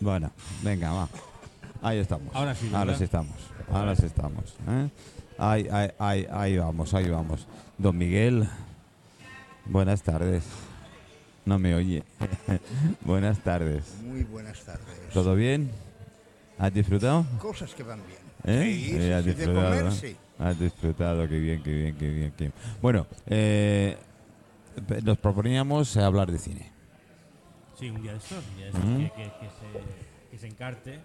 Bueno, venga, va. Ahí estamos. Ahora sí, Ahora sí estamos. Ahora sí estamos. ¿eh? Ahí, ahí, ahí, ahí vamos, ahí vamos. Don Miguel, buenas tardes. No me oye. buenas tardes. Muy buenas tardes. ¿Todo bien? ¿Has disfrutado? Cosas que van bien. ¿Eh? Sí, sí, has sí, de disfrutado. comer, ¿no? sí. Has disfrutado, qué bien, qué bien, qué bien. Qué bien. Bueno, eh, nos proponíamos hablar de cine. Sí, un día de estos, un día de estos que, que- que se, que se encarte,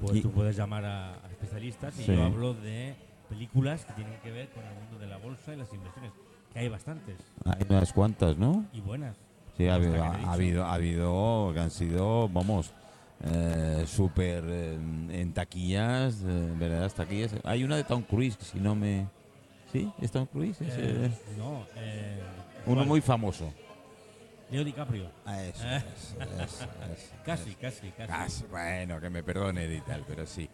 pues Y- tú puedes llamar a, a especialistas y Sí. yo hablo de películas que tienen que ver con el mundo de la bolsa y las inversiones, que hay bastantes Hay unas cuantas, ¿no? y buenas. Sí, ha habido, ha habido, ha habido que han sido, vamos, eh, súper eh, en taquillas, eh, verdaderas taquillas. Hay una de Tom Cruise, si no me... ¿Sí? ¿Es Tom Cruise? Es, Eh, eh, no, eh, uno ¿cuál? muy famoso. Leo DiCaprio. Ah, eso, Eh. eso, eso, eso. Casi, casi, casi. Casi, bueno, que me perdone y tal, pero sí.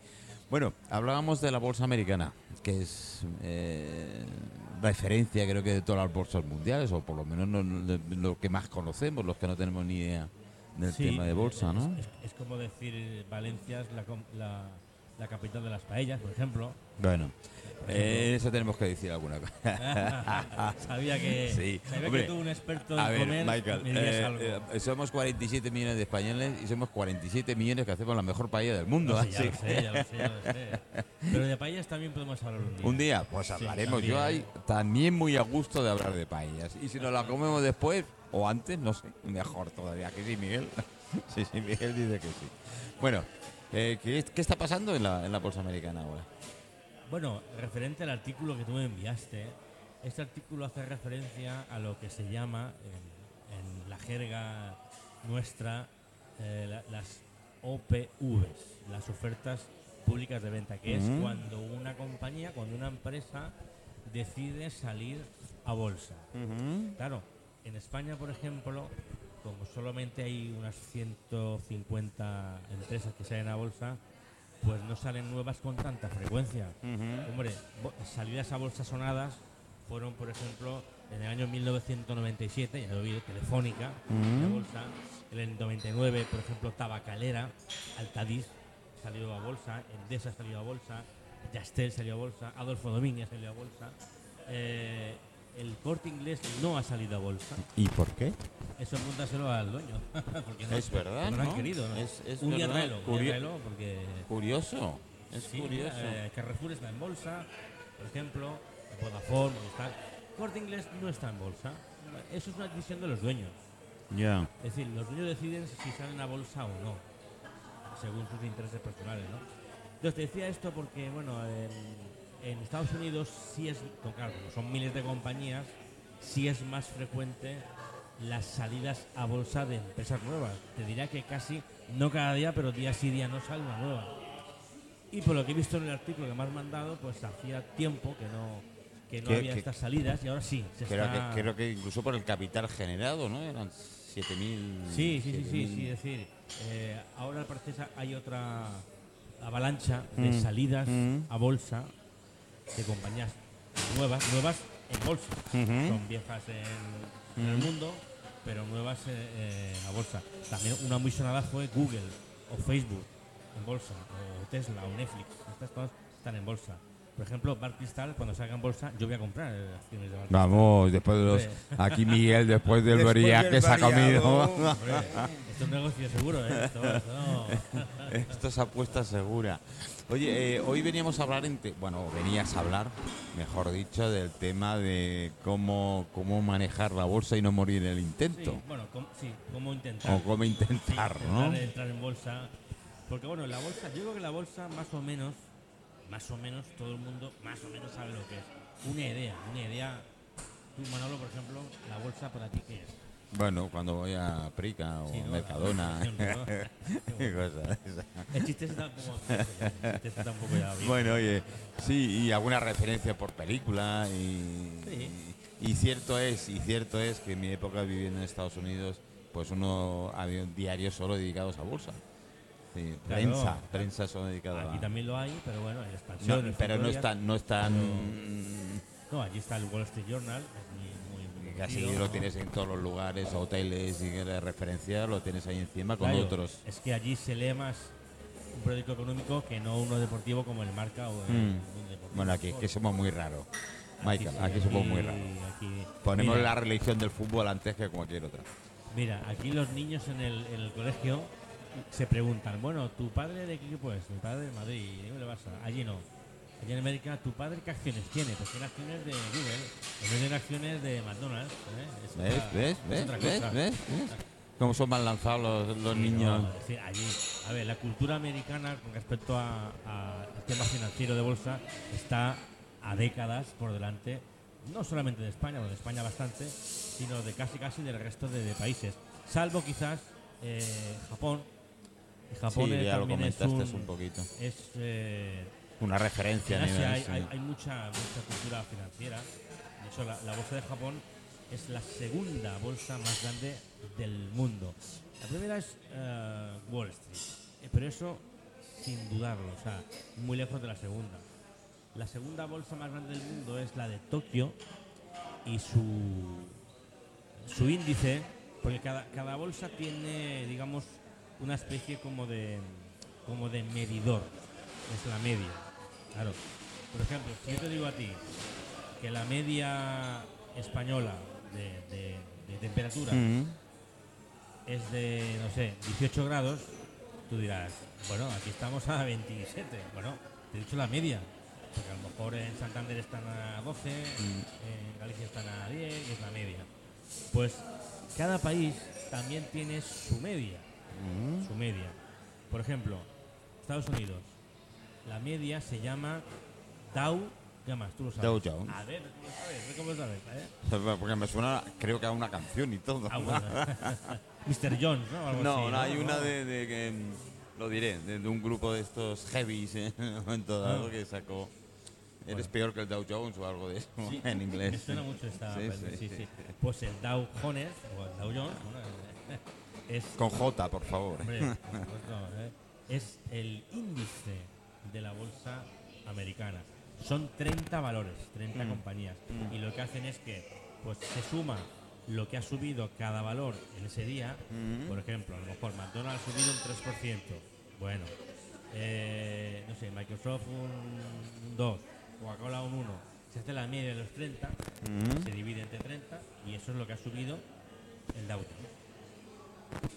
Bueno, hablábamos de la bolsa americana, que es eh, referencia creo que de todas las bolsas mundiales, o por lo menos no- lo que más conocemos, los que no tenemos ni idea del Sí, tema de bolsa, ¿no? Es, es como decir Valencia es la, la, la capital de las paellas, por ejemplo. Bueno, eh, eso tenemos que decir alguna cosa. sabía que, Sí. sabía Hombre, que tú, un experto en A ver, comer, Michael, me dirías eh, algo. eh, somos 47 millones de españoles y somos 47 millones que hacemos la mejor paella del mundo. No sé, ya así lo sé, ya lo sé, ya lo sé. Pero de paellas también podemos hablar un día. Un día, pues Sí, hablaremos. Yo también. ahí también muy a gusto de hablar de paellas. Y si nos la comemos después o antes, no sé, mejor todavía. Que sí, Miguel. sí, sí, Miguel dice que sí. Bueno, eh, ¿qué, qué está pasando en la, en la bolsa americana ahora? Bueno, referente al artículo que tú me enviaste, este artículo hace referencia a lo que se llama, en, en la jerga nuestra, eh, la- las OPVs, las ofertas públicas de venta, que es cuando una compañía, cuando una empresa decide salir a bolsa. Claro, en España, por ejemplo, como solamente hay unas 150 empresas que salen a bolsa, pues no salen nuevas con tanta frecuencia. Hombre, salidas a bolsa sonadas fueron, por ejemplo, en el año 1997, ya lo vi, Telefónica, bolsa. En el 99, por ejemplo, Tabacalera, Altadis salió a bolsa, Endesa salió a bolsa, Yastel salió a bolsa, Adolfo Domínguez salió a bolsa. Eh, el corte inglés no ha salido a bolsa. ¿Y por qué? Eso pregúntaselo al dueño. porque no, Es verdad, No lo ¿no? han querido. ¿no? Es- es un verdad, porque Curioso. Es Sí, curioso. eh, Carrefour está en bolsa, por ejemplo, Vodafone, Movistar. Corte Inglés no está en bolsa. Eso es una decisión de los dueños. Ya. Es decir, los dueños deciden si salen a bolsa o no, según sus intereses personales, ¿no? Entonces te decía esto porque, bueno, en, en Estados Unidos sí es, claro, como son miles de compañías, sí es más frecuente las salidas a bolsa de empresas nuevas. Te diría que casi, no cada día, pero día sí día no sale una nueva. Y por lo que he visto en el artículo que me has mandado, pues hacía tiempo que no, que no Que- había que- estas salidas y ahora sí. Se Creo, está... que, creo que incluso por el capital generado, ¿no? Eran 7.000. Sí, sí, sí, sí, 7.000. sí, es decir, eh, ahora parece que hay otra avalancha de Mm, salidas mm. a bolsa de compañías nuevas, nuevas en bolsa. Son viejas en, en el mundo, pero nuevas eh, eh, a bolsa. También una muy sonada fue Google o Facebook en bolsa, o Tesla o Netflix. Estas cosas están en bolsa. Por ejemplo, Bar Cristal, cuando salga en bolsa, yo voy a comprar eh, acciones de Bar Cristal. Vamos, después de los. Aquí Miguel, después del Después variaje del que se ha variado. comido. Hombre, esto es un negocio seguro, ¿eh? Esto, esto no. Esto es apuesta segura. Oye, eh, hoy veníamos a hablar, en te- bueno, venías a hablar, mejor dicho, del tema de cómo, cómo manejar la bolsa y no morir en el Sí, intento. bueno, sí, cómo intentar. O cómo intentar, Sí, ¿no? intentar entrar en bolsa. Porque bueno, la bolsa, yo creo que la bolsa más o menos, más o menos todo el mundo más o menos sabe lo que es. Una idea, una idea. Tú, Manolo, por ejemplo, la bolsa para ti qué es. Bueno, cuando voy a Prica o Sí, ¿no? Mercadona, ¿no? esas. El chiste está un poco viejo ya, el chiste está un poco ya. Bueno, oye, sí, y alguna referencia por película y, Sí. y, y cierto es, y cierto es que en mi época viviendo en Estados Unidos, pues uno había diarios solo dedicados a bolsa. Sí, Claro. prensa, prensa solo dedicada Aquí a también lo hay, pero bueno, en no, expansión. en pero no están, no están No, allí está el Wall Street Journal, muy, muy, sentido, lo ¿no? tienes en todos los lugares, hoteles y de referencia lo tienes ahí encima con Claro, otros. Es que allí se lee más un periódico económico que no uno deportivo como el Marca o el Mm. Bueno, aquí que somos muy raros. Michael, sí, aquí somos muy raros. aquí- Ponemos mira, la religión del fútbol antes que cualquier otra. Mira, aquí los niños en el, en el colegio se preguntan, bueno, ¿tu padre de qué equipo es? Mi padre de Madrid, ¿y le vas a? Allí no. Allí en América, ¿tu padre qué acciones tiene? Pues tiene acciones de Google, en vez de acciones de McDonald's. ¿eh? Es ¿Ves? otra- ¿Ves? es ¿Ves? otra ¿Ves? cosa. ¿Ves? ¿Ves? Cómo son más lanzados los, los Sí, niños. no, decir, allí, a ver, la cultura americana con respecto a, a- al tema financiero de bolsa está a décadas por delante, no solamente de España, bueno, de España bastante, sino de casi casi del resto de, de países. Salvo quizás eh, Japón. Japón sí, ya lo también es comentaste un, un poquito. es, eh, Una referencia en a nivel. Hay, sí. hay- hay mucha, mucha cultura financiera. De hecho, la, la bolsa de Japón es la segunda bolsa más grande del mundo. La primera es eh, Wall Street, Eh, pero eso sin dudarlo, o sea, muy lejos de la segunda. La segunda bolsa más grande del mundo es la de Tokio y su, su índice, porque cada, cada bolsa tiene, digamos, una especie como de, como de medidor, es la media. Claro. Por ejemplo, si yo te digo a ti que la media española de, de- de temperatura Mm. es de, no sé, 18 grados, tú dirás, bueno, aquí estamos a 27. Bueno, te he dicho la media, porque a lo mejor en Santander están a 12, en Galicia están a 10, y es la media. Pues cada país también tiene su media, Mm. su media. Por ejemplo, Estados Unidos, la media se llama Dow, ¿qué más? Tú lo sabes. Dow Jones. A ver, ¿cómo lo sabes? ¿Ve ¿Cómo lo sabes? ¿Eh? Porque me suena, creo que a una canción y todo. Ah, bueno. Mr. Jones, ¿no? Algo No, así, no, hay una de, de que mm, lo diré, de, de un grupo de estos heavies ¿eh? en un momento dado Ah. que sacó Eres peor que el Dow Jones o algo de eso Sí, en inglés. Me suena mucho esta Sí, peli, sí, sí, sí. Pues el Dow Jones, o el Dow Jones, bueno, es, Con J, por favor. hombre, por ¿eh? es el índice de la bolsa americana. Son 30 valores, 30 Mm. compañías. Mm. Y lo que hacen es que pues se suma lo que ha subido cada valor en ese día. Mm. Por ejemplo, a lo mejor McDonald's ha subido un 3%. Bueno, eh, no sé, Microsoft un, un 2, Coca-Cola un 1. Se hace la media de los 30, Mm. se divide entre 30 y eso es lo que ha subido el Dow Jones.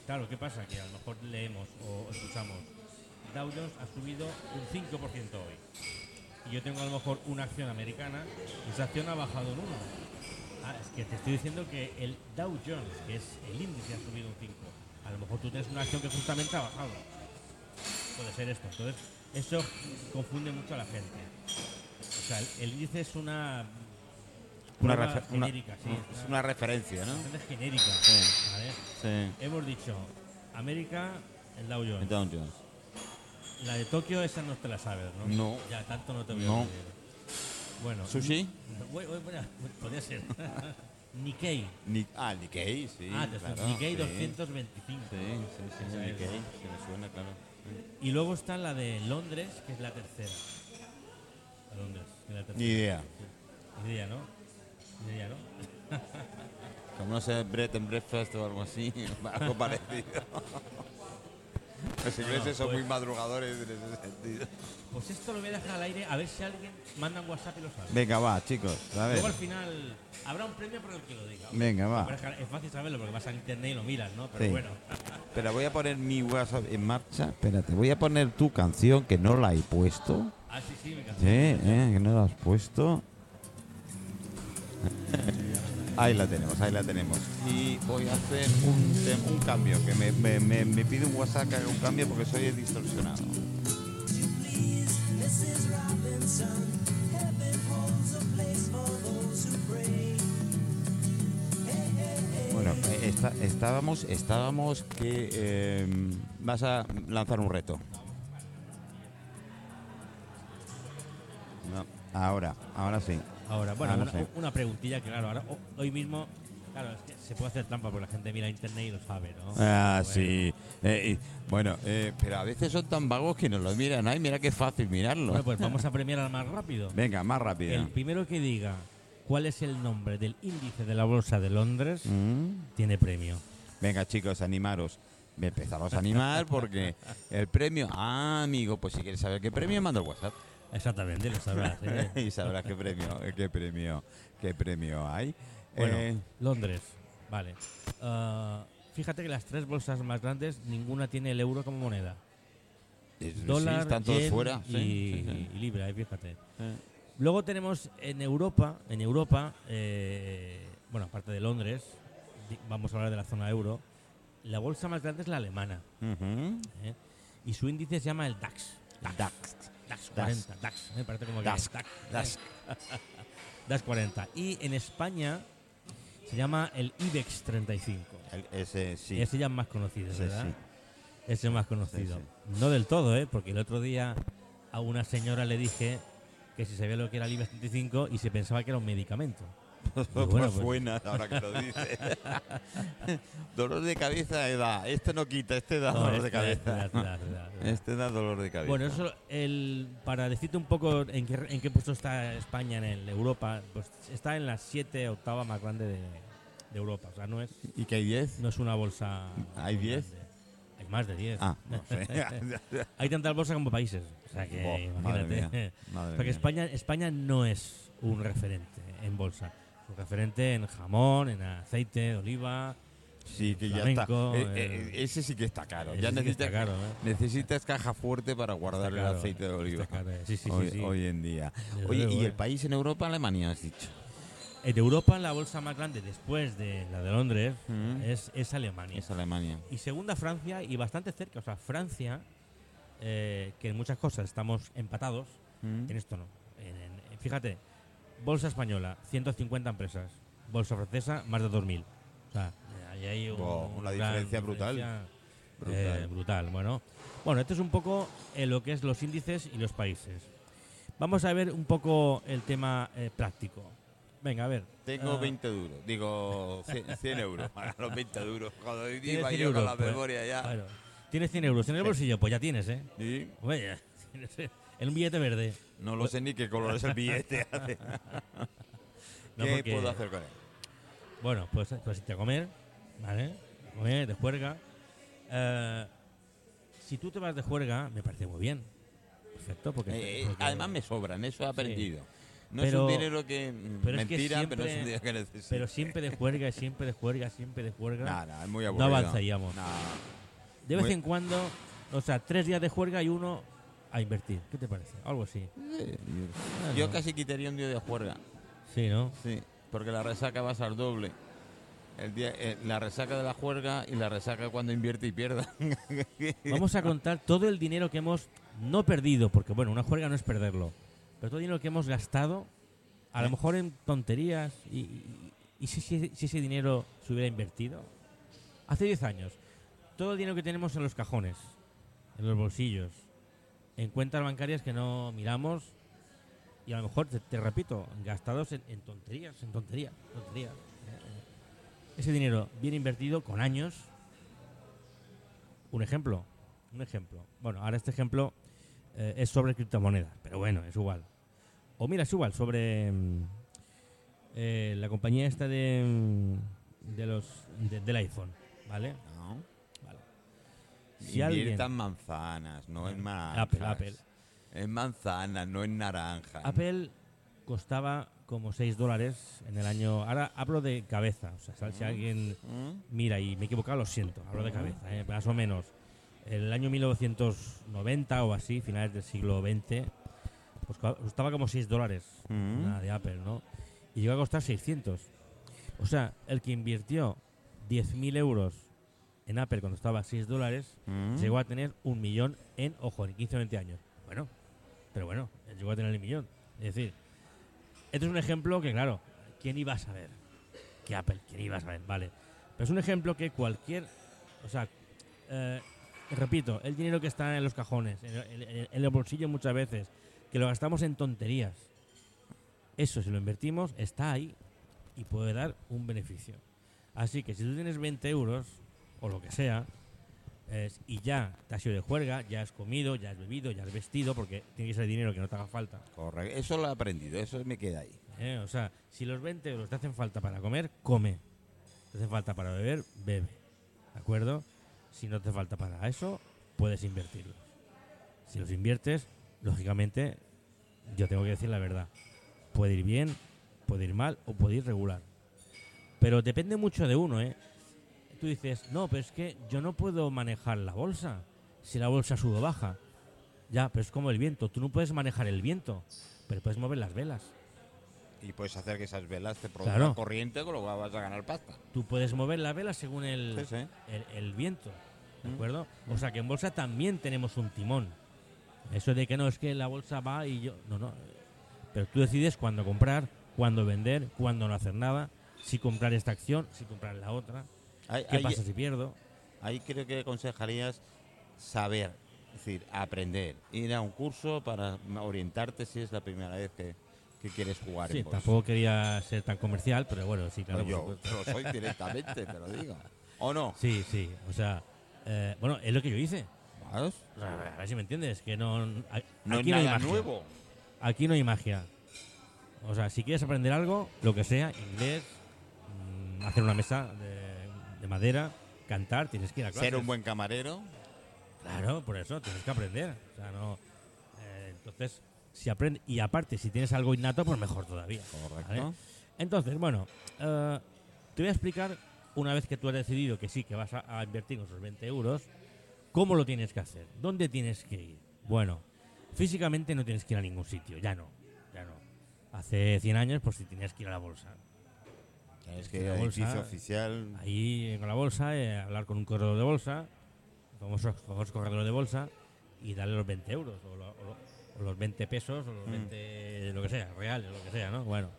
Claro, ¿qué pasa? Que a lo mejor leemos o escuchamos, Dow Jones ha subido un 5% hoy. Y yo tengo a lo mejor una acción americana y esa acción ha bajado un 1. Ah, es que te estoy diciendo que el Dow Jones, que es el índice, ha subido un 5. A lo mejor tú tienes una acción que justamente ha bajado. Puede ser esto. Entonces, eso confunde mucho a la gente. O sea, el índice es una Una, refer- una- genérica, sí. es una referencia, ¿no? bastante genérica. Sí. ¿vale? Sí. Hemos dicho América, el Dow Jones. El Dow Jones. La de Tokio, esa no te la sabes, ¿no? No. Ya, tanto no te voy a No. pedir. Bueno. ¿Sushi? Bueno, podría ser. Nikkei. Ni ah, Nikkei, sí. ah, te claro, Nikkei sí. 225. Sí, sí, sí, es, Nikkei. Sí, me suena, claro. Y luego está la de Londres, que es la tercera. La Londres, que es la tercera. Ni idea. Ni idea, ¿no? Idea, ¿no? Como no sé, bread and breakfast o algo así, algo parecido. Los ingleses son pues- muy madrugadores en ese sentido. Pues esto lo voy a dejar al aire a ver si alguien manda un WhatsApp y lo sabe. Venga, va, chicos, a ver. Luego al final habrá un premio por el que lo diga. Venga, va. Pero es fácil saberlo porque vas a internet y lo miras, ¿no? Pero Sí. bueno. Espera, voy a poner mi WhatsApp en marcha. Espérate, voy a poner tu canción que no la he puesto. Ah, sí, sí, me Sí, eh, que no la has puesto. Ahí la tenemos, ahí la tenemos. Y voy a hacer un, cambio, que me, pide un WhatsApp un cambio porque soy distorsionado. Bueno, eh, está- estábamos, estábamos que eh, vas a lanzar un reto. No, ahora, ahora sí. Ahora, bueno, Ahora una, preguntilla que, claro, ahora, ho- hoy mismo, claro, es que se puede hacer trampa porque la gente mira internet y lo sabe, ¿no? Ah, Bueno, sí. Eh, y- bueno, eh, pero a veces son tan vagos que nos lo miran. Ay, mira qué fácil mirarlo. Bueno, pues vamos a premiar al más rápido. Venga, más rápido. El primero que diga cuál es el nombre del índice de la bolsa de Londres, Mm. tiene premio. Venga, chicos, animaros. Me empezamos a animar porque el premio. Ah, amigo, pues si quieres saber qué premio, manda el WhatsApp. Exactamente, lo sabrás. ¿eh? y sabrás qué premio, qué premio, qué premio hay. Bueno, Eh, Londres, vale. Ah, fíjate que las tres bolsas más grandes, ninguna tiene el euro como moneda. es- sí, Dólar, están todos yen fuera. y, sí, sí, sí. y libra, eh, fíjate. Eh, Luego tenemos en Europa, en Europa, eh, bueno, aparte de Londres, vamos a hablar de la zona euro, la bolsa más grande es la alemana ujú. ¿eh? y su índice se llama el DAX. DAX. DAX 40, DAX, me parece como que DAX, DAX, DAX. DAX 40. Y en España se llama el IBEX 35. El- ese sí. Ese ya es más conocido, Ese ¿verdad? sí. Ese es más conocido. No del todo, ¿eh? Porque el otro día a una señora le dije que si sabía lo que era el IBEX 35 y se pensaba que era un medicamento. Pues bueno, pues- buena, ahora que lo dices. dolor de cabeza da. Este no quita, este da No, dolor este de cabeza. este da, este da, este da. Este da dolor de cabeza. Bueno, eso, el, para decirte un poco en qué, en qué puesto está España en el Europa, pues está en la 7 octava más grande de, de Europa. O sea, no es, ¿Y que hay 10? no es una bolsa. ¿Hay muy 10? grande. Hay más de 10. Ah, no sé. Hay tantas bolsas como países. O sea que, madre imagínate. mía, madre Porque mía. España, España no es un referente en bolsa. Es un referente en jamón, en aceite de oliva. Sí, que ya está. Eh, eh, eh, ese sí que está caro. Ya necesitas, caro, necesitas caja fuerte para guardar el aceite de oliva. Sí, sí, hoy, en día. Desde Oye, luego, ¿y el país en Europa, Alemania, has dicho? En Europa, la bolsa más grande después de la de Londres Mm. es, es Alemania. Es Alemania. Y segunda Francia y bastante cerca. O sea, Francia, eh, que en muchas cosas estamos empatados, Mm. en esto no. En- en- fíjate, bolsa española, 150 empresas. Bolsa francesa, más de 2.000. O sea, ahí hay un- Wow, una gran diferencia brutal. diferencia, Brutal. eh, brutal. Bueno, bueno, esto es un poco eh, lo que es los índices y los países. Vamos a ver un poco el tema eh, práctico. Venga, a ver. Tengo ah, 20 duros. Digo, 100, 100 euros para los 20 duros. ¿tienes iba 100 yo con euros? la Pues, memoria ya. claro. Tienes 100 euros en el bolsillo, pues ya tienes, ¿eh? Sí, ya tienes, En un billete verde. No lo sé ni qué color es el billete. No, ¿Qué porque- puedo hacer con él? Bueno, pues, pues irte a comer, ¿vale? Comer, de juerga. Eh, si tú te vas de juerga, me parece muy bien. Perfecto, porque... Eh, eh, porque- además me sobran, eso he aprendido. No Pero- es un dinero que. mm, pero es que mentira, pero es un dinero que necesito. Pero siempre de juerga, siempre de juerga, siempre de juerga. Nada, es muy no aburrido. avanzaríamos. No. De vez muy- en cuando, o sea, tres días de juerga y uno a invertir. ¿Qué te parece? Algo así. Eh, Bueno. Yo casi quitaría un día de juerga. Sí, ¿no? Sí, porque la resaca va a ser doble. El día, eh, la resaca de la juerga y la resaca cuando invierte y pierda. Vamos a contar todo el dinero que hemos no perdido, porque bueno, una juerga no es perderlo, pero todo el dinero que hemos gastado, a lo ¿Eh? mejor en tonterías, y, y- y si, si- si ese dinero se hubiera invertido. Hace 10 años, todo el dinero que tenemos en los cajones, en los bolsillos, en cuentas bancarias que no miramos, y a lo mejor, te, repito, gastados en, tonterías, en tonterías, tonterías. Eh, Ese dinero bien invertido con años. Un ejemplo, un ejemplo. Bueno, ahora este ejemplo eh, es sobre criptomonedas, pero bueno, es igual. O mira, es igual, sobre mm, eh, la compañía esta de, mm, de los de- del iPhone. Vale. Si alguien- Inviertan manzanas, no en naranjas. Apple, Apple. En manzanas, no en naranjas. Apple costaba como 6 dólares en el año. Ahora hablo de cabeza, o sea, si alguien ¿Mm? Mira, y me he equivocado, lo siento, hablo de cabeza, ¿eh? más o menos. El año 1990 o así, finales del siglo XX, pues co- costaba como 6 dólares Mm. una de Apple, ¿no? Y llegó a costar 600. O sea, el que invirtió 10.000 euros en Apple cuando estaba a 6 dólares, ¿Mm? llegó a tener un millón en, ojo, en 15 o 20 años. Bueno, pero bueno, llegó a tener el millón. Es decir, este es un ejemplo que, claro, ¿quién iba a saber? Que Apple, ¿quién iba a saber? Vale. Pero es un ejemplo que cualquier. O sea, eh, repito, el dinero que está en los cajones, en, en- en el bolsillo muchas veces, que lo gastamos en tonterías, eso si lo invertimos, está ahí y puede dar un beneficio. Así que si tú tienes 20 euros, o lo que sea, es- y ya te has ido de juerga, ya has comido, ya has bebido, ya has vestido, porque tiene que ser dinero que no te haga falta. Correcto. Eso lo he aprendido, eso me queda ahí. ¿eh? O sea, si los 20 euros te hacen falta para comer, come. Te hacen falta para beber, bebe. ¿De acuerdo? Si no te falta para eso, puedes invertirlos. Si los inviertes, lógicamente, yo tengo que decir la verdad. Puede ir bien, puede ir mal o puede ir regular. Pero depende mucho de uno, ¿eh? Tú dices, no, pero es que yo no puedo manejar la bolsa. Si la bolsa sube o baja. Ya, pero es como el viento. Tú no puedes manejar el viento, pero puedes mover las velas. Y puedes hacer que esas velas te produzcan Claro. corriente, con lo cual vas a ganar pasta. Tú puedes mover la vela según el, Sí, sí. el, el viento. ¿De Mm. acuerdo? O sea que en bolsa también tenemos un timón. Eso de que no, es que la bolsa va y yo. No, no. Pero tú decides cuándo comprar, cuándo vender, cuándo no hacer nada, si comprar esta acción, si comprar la otra. Ahí, ¿Qué pasa si pierdo? ahí creo que aconsejarías saber, es decir, aprender, ir a un curso para orientarte si es la primera vez que, que quieres jugar Sí, en tampoco quería ser tan comercial, pero bueno, sí, claro. Por yo lo soy directamente, te lo digo. ¿O no? Sí, sí. O sea, eh, bueno, es lo que yo hice. ¿Vas? A ver si me entiendes, que no. a- No es aquí no hay nada magia. nuevo. Aquí no hay magia. O sea, si quieres aprender algo, lo que sea, inglés, mm, hacer una mesa de, de madera, cantar, tienes que ir a clases. Ser un buen camarero. Claro, por eso tienes que aprender. O sea, no. eh, entonces, si aprendes. Y aparte, si tienes algo innato, pues mejor todavía. Correcto. ¿vale? Entonces, bueno, eh, te voy a explicar, una vez que tú has decidido que sí, que vas a, a invertir esos 20 euros, cómo lo tienes que hacer, dónde tienes que ir. Bueno, físicamente no tienes que ir a ningún sitio, ya no, ya no. Hace 100 años, pues sí tenías que ir a la bolsa. Es que la bolsa- oficial. Ahí con la bolsa, eh, hablar con un corredor de bolsa, famosos, famosos corredores de bolsa, y darle los 20 euros, o, lo- o lo- o los 20 pesos, o los Mm. 20, lo que sea, reales, lo que sea, ¿no? Bueno,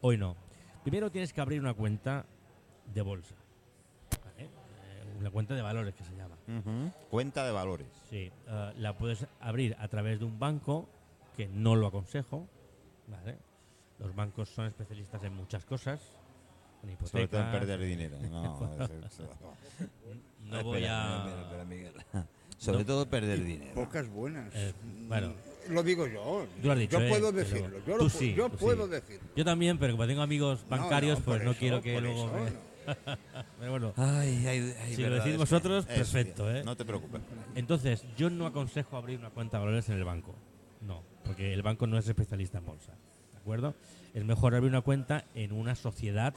hoy no. Primero tienes que abrir una cuenta de bolsa, ¿vale? Eh, una cuenta de valores que se llama. Cuenta de valores. Sí, eh, la puedes abrir a través de un banco, que no lo aconsejo, ¿vale? Los bancos son especialistas en muchas cosas, Sobre todo en perder dinero. No, no voy a... espera, espera, Miguel. Sobre todo perder dinero. Pocas buenas. Eh, bueno. Lo digo yo. Tú lo has dicho, yo eh, puedo decirlo. Yo, tú lo sí, yo tú puedo sí. decirlo. Yo también, pero como tengo amigos bancarios, no, pues no eso, quiero que luego... eso, me- no. Pero bueno, Ay, ay, ay, Si lo decís vosotros, es perfecto, bien. ¿eh? No te preocupes. entonces yo no aconsejo abrir una cuenta de valores en el banco. No, porque el banco no es especialista en bolsa. ¿De acuerdo? Es mejor abrir una cuenta en una sociedad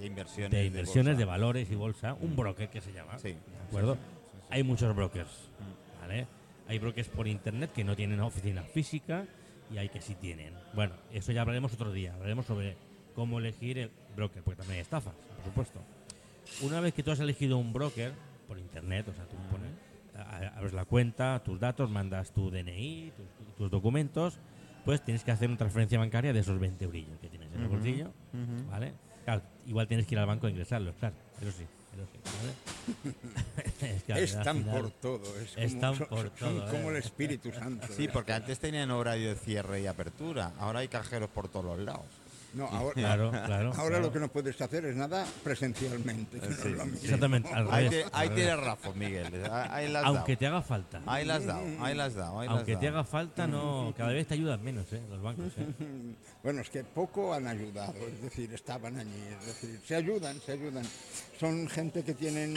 De inversiones. de inversiones, de bolsa. valores y bolsa, un broker que se llama. Sí. ¿De acuerdo? Hay muchos brokers, ¿vale? Hay brokers por internet que no tienen oficina física y hay que sí tienen. Bueno, eso ya hablaremos otro día. Hablaremos sobre cómo elegir el broker, porque también hay estafas, por supuesto. Una vez que tú has elegido un broker por internet, o sea, tú pones, a- abres la cuenta, tus datos, mandas tu DNI, tus, tus documentos, pues tienes que hacer una transferencia bancaria de esos 20 eurillos que tienes en el bolsillo. ¿vale? Claro, igual tienes que ir al banco a ingresarlos, claro, eso sí, eso sí, ¿vale? Es que al Están final- por todo. Es están como, son- por son todo, como ¿eh? el Espíritu Santo. Sí, porque antes tenían horario de cierre y apertura. Ahora hay cajeros por todos los lados. No, ahora, Claro, claro. ahora claro. lo que no puedes hacer es nada presencialmente. que no es lo mismo. Exactamente, al Ahí, te- ahí tienes razón, Miguel. Ahí las Aunque te haga falta. Ahí las dado, ahí las dado. ahí las has Aunque te haga falta, no, cada vez te ayudan menos, ¿eh? Los bancos, ¿eh? Bueno, es que poco han ayudado, es decir, estaban allí, es decir, se ayudan, se ayudan. Son gente que tienen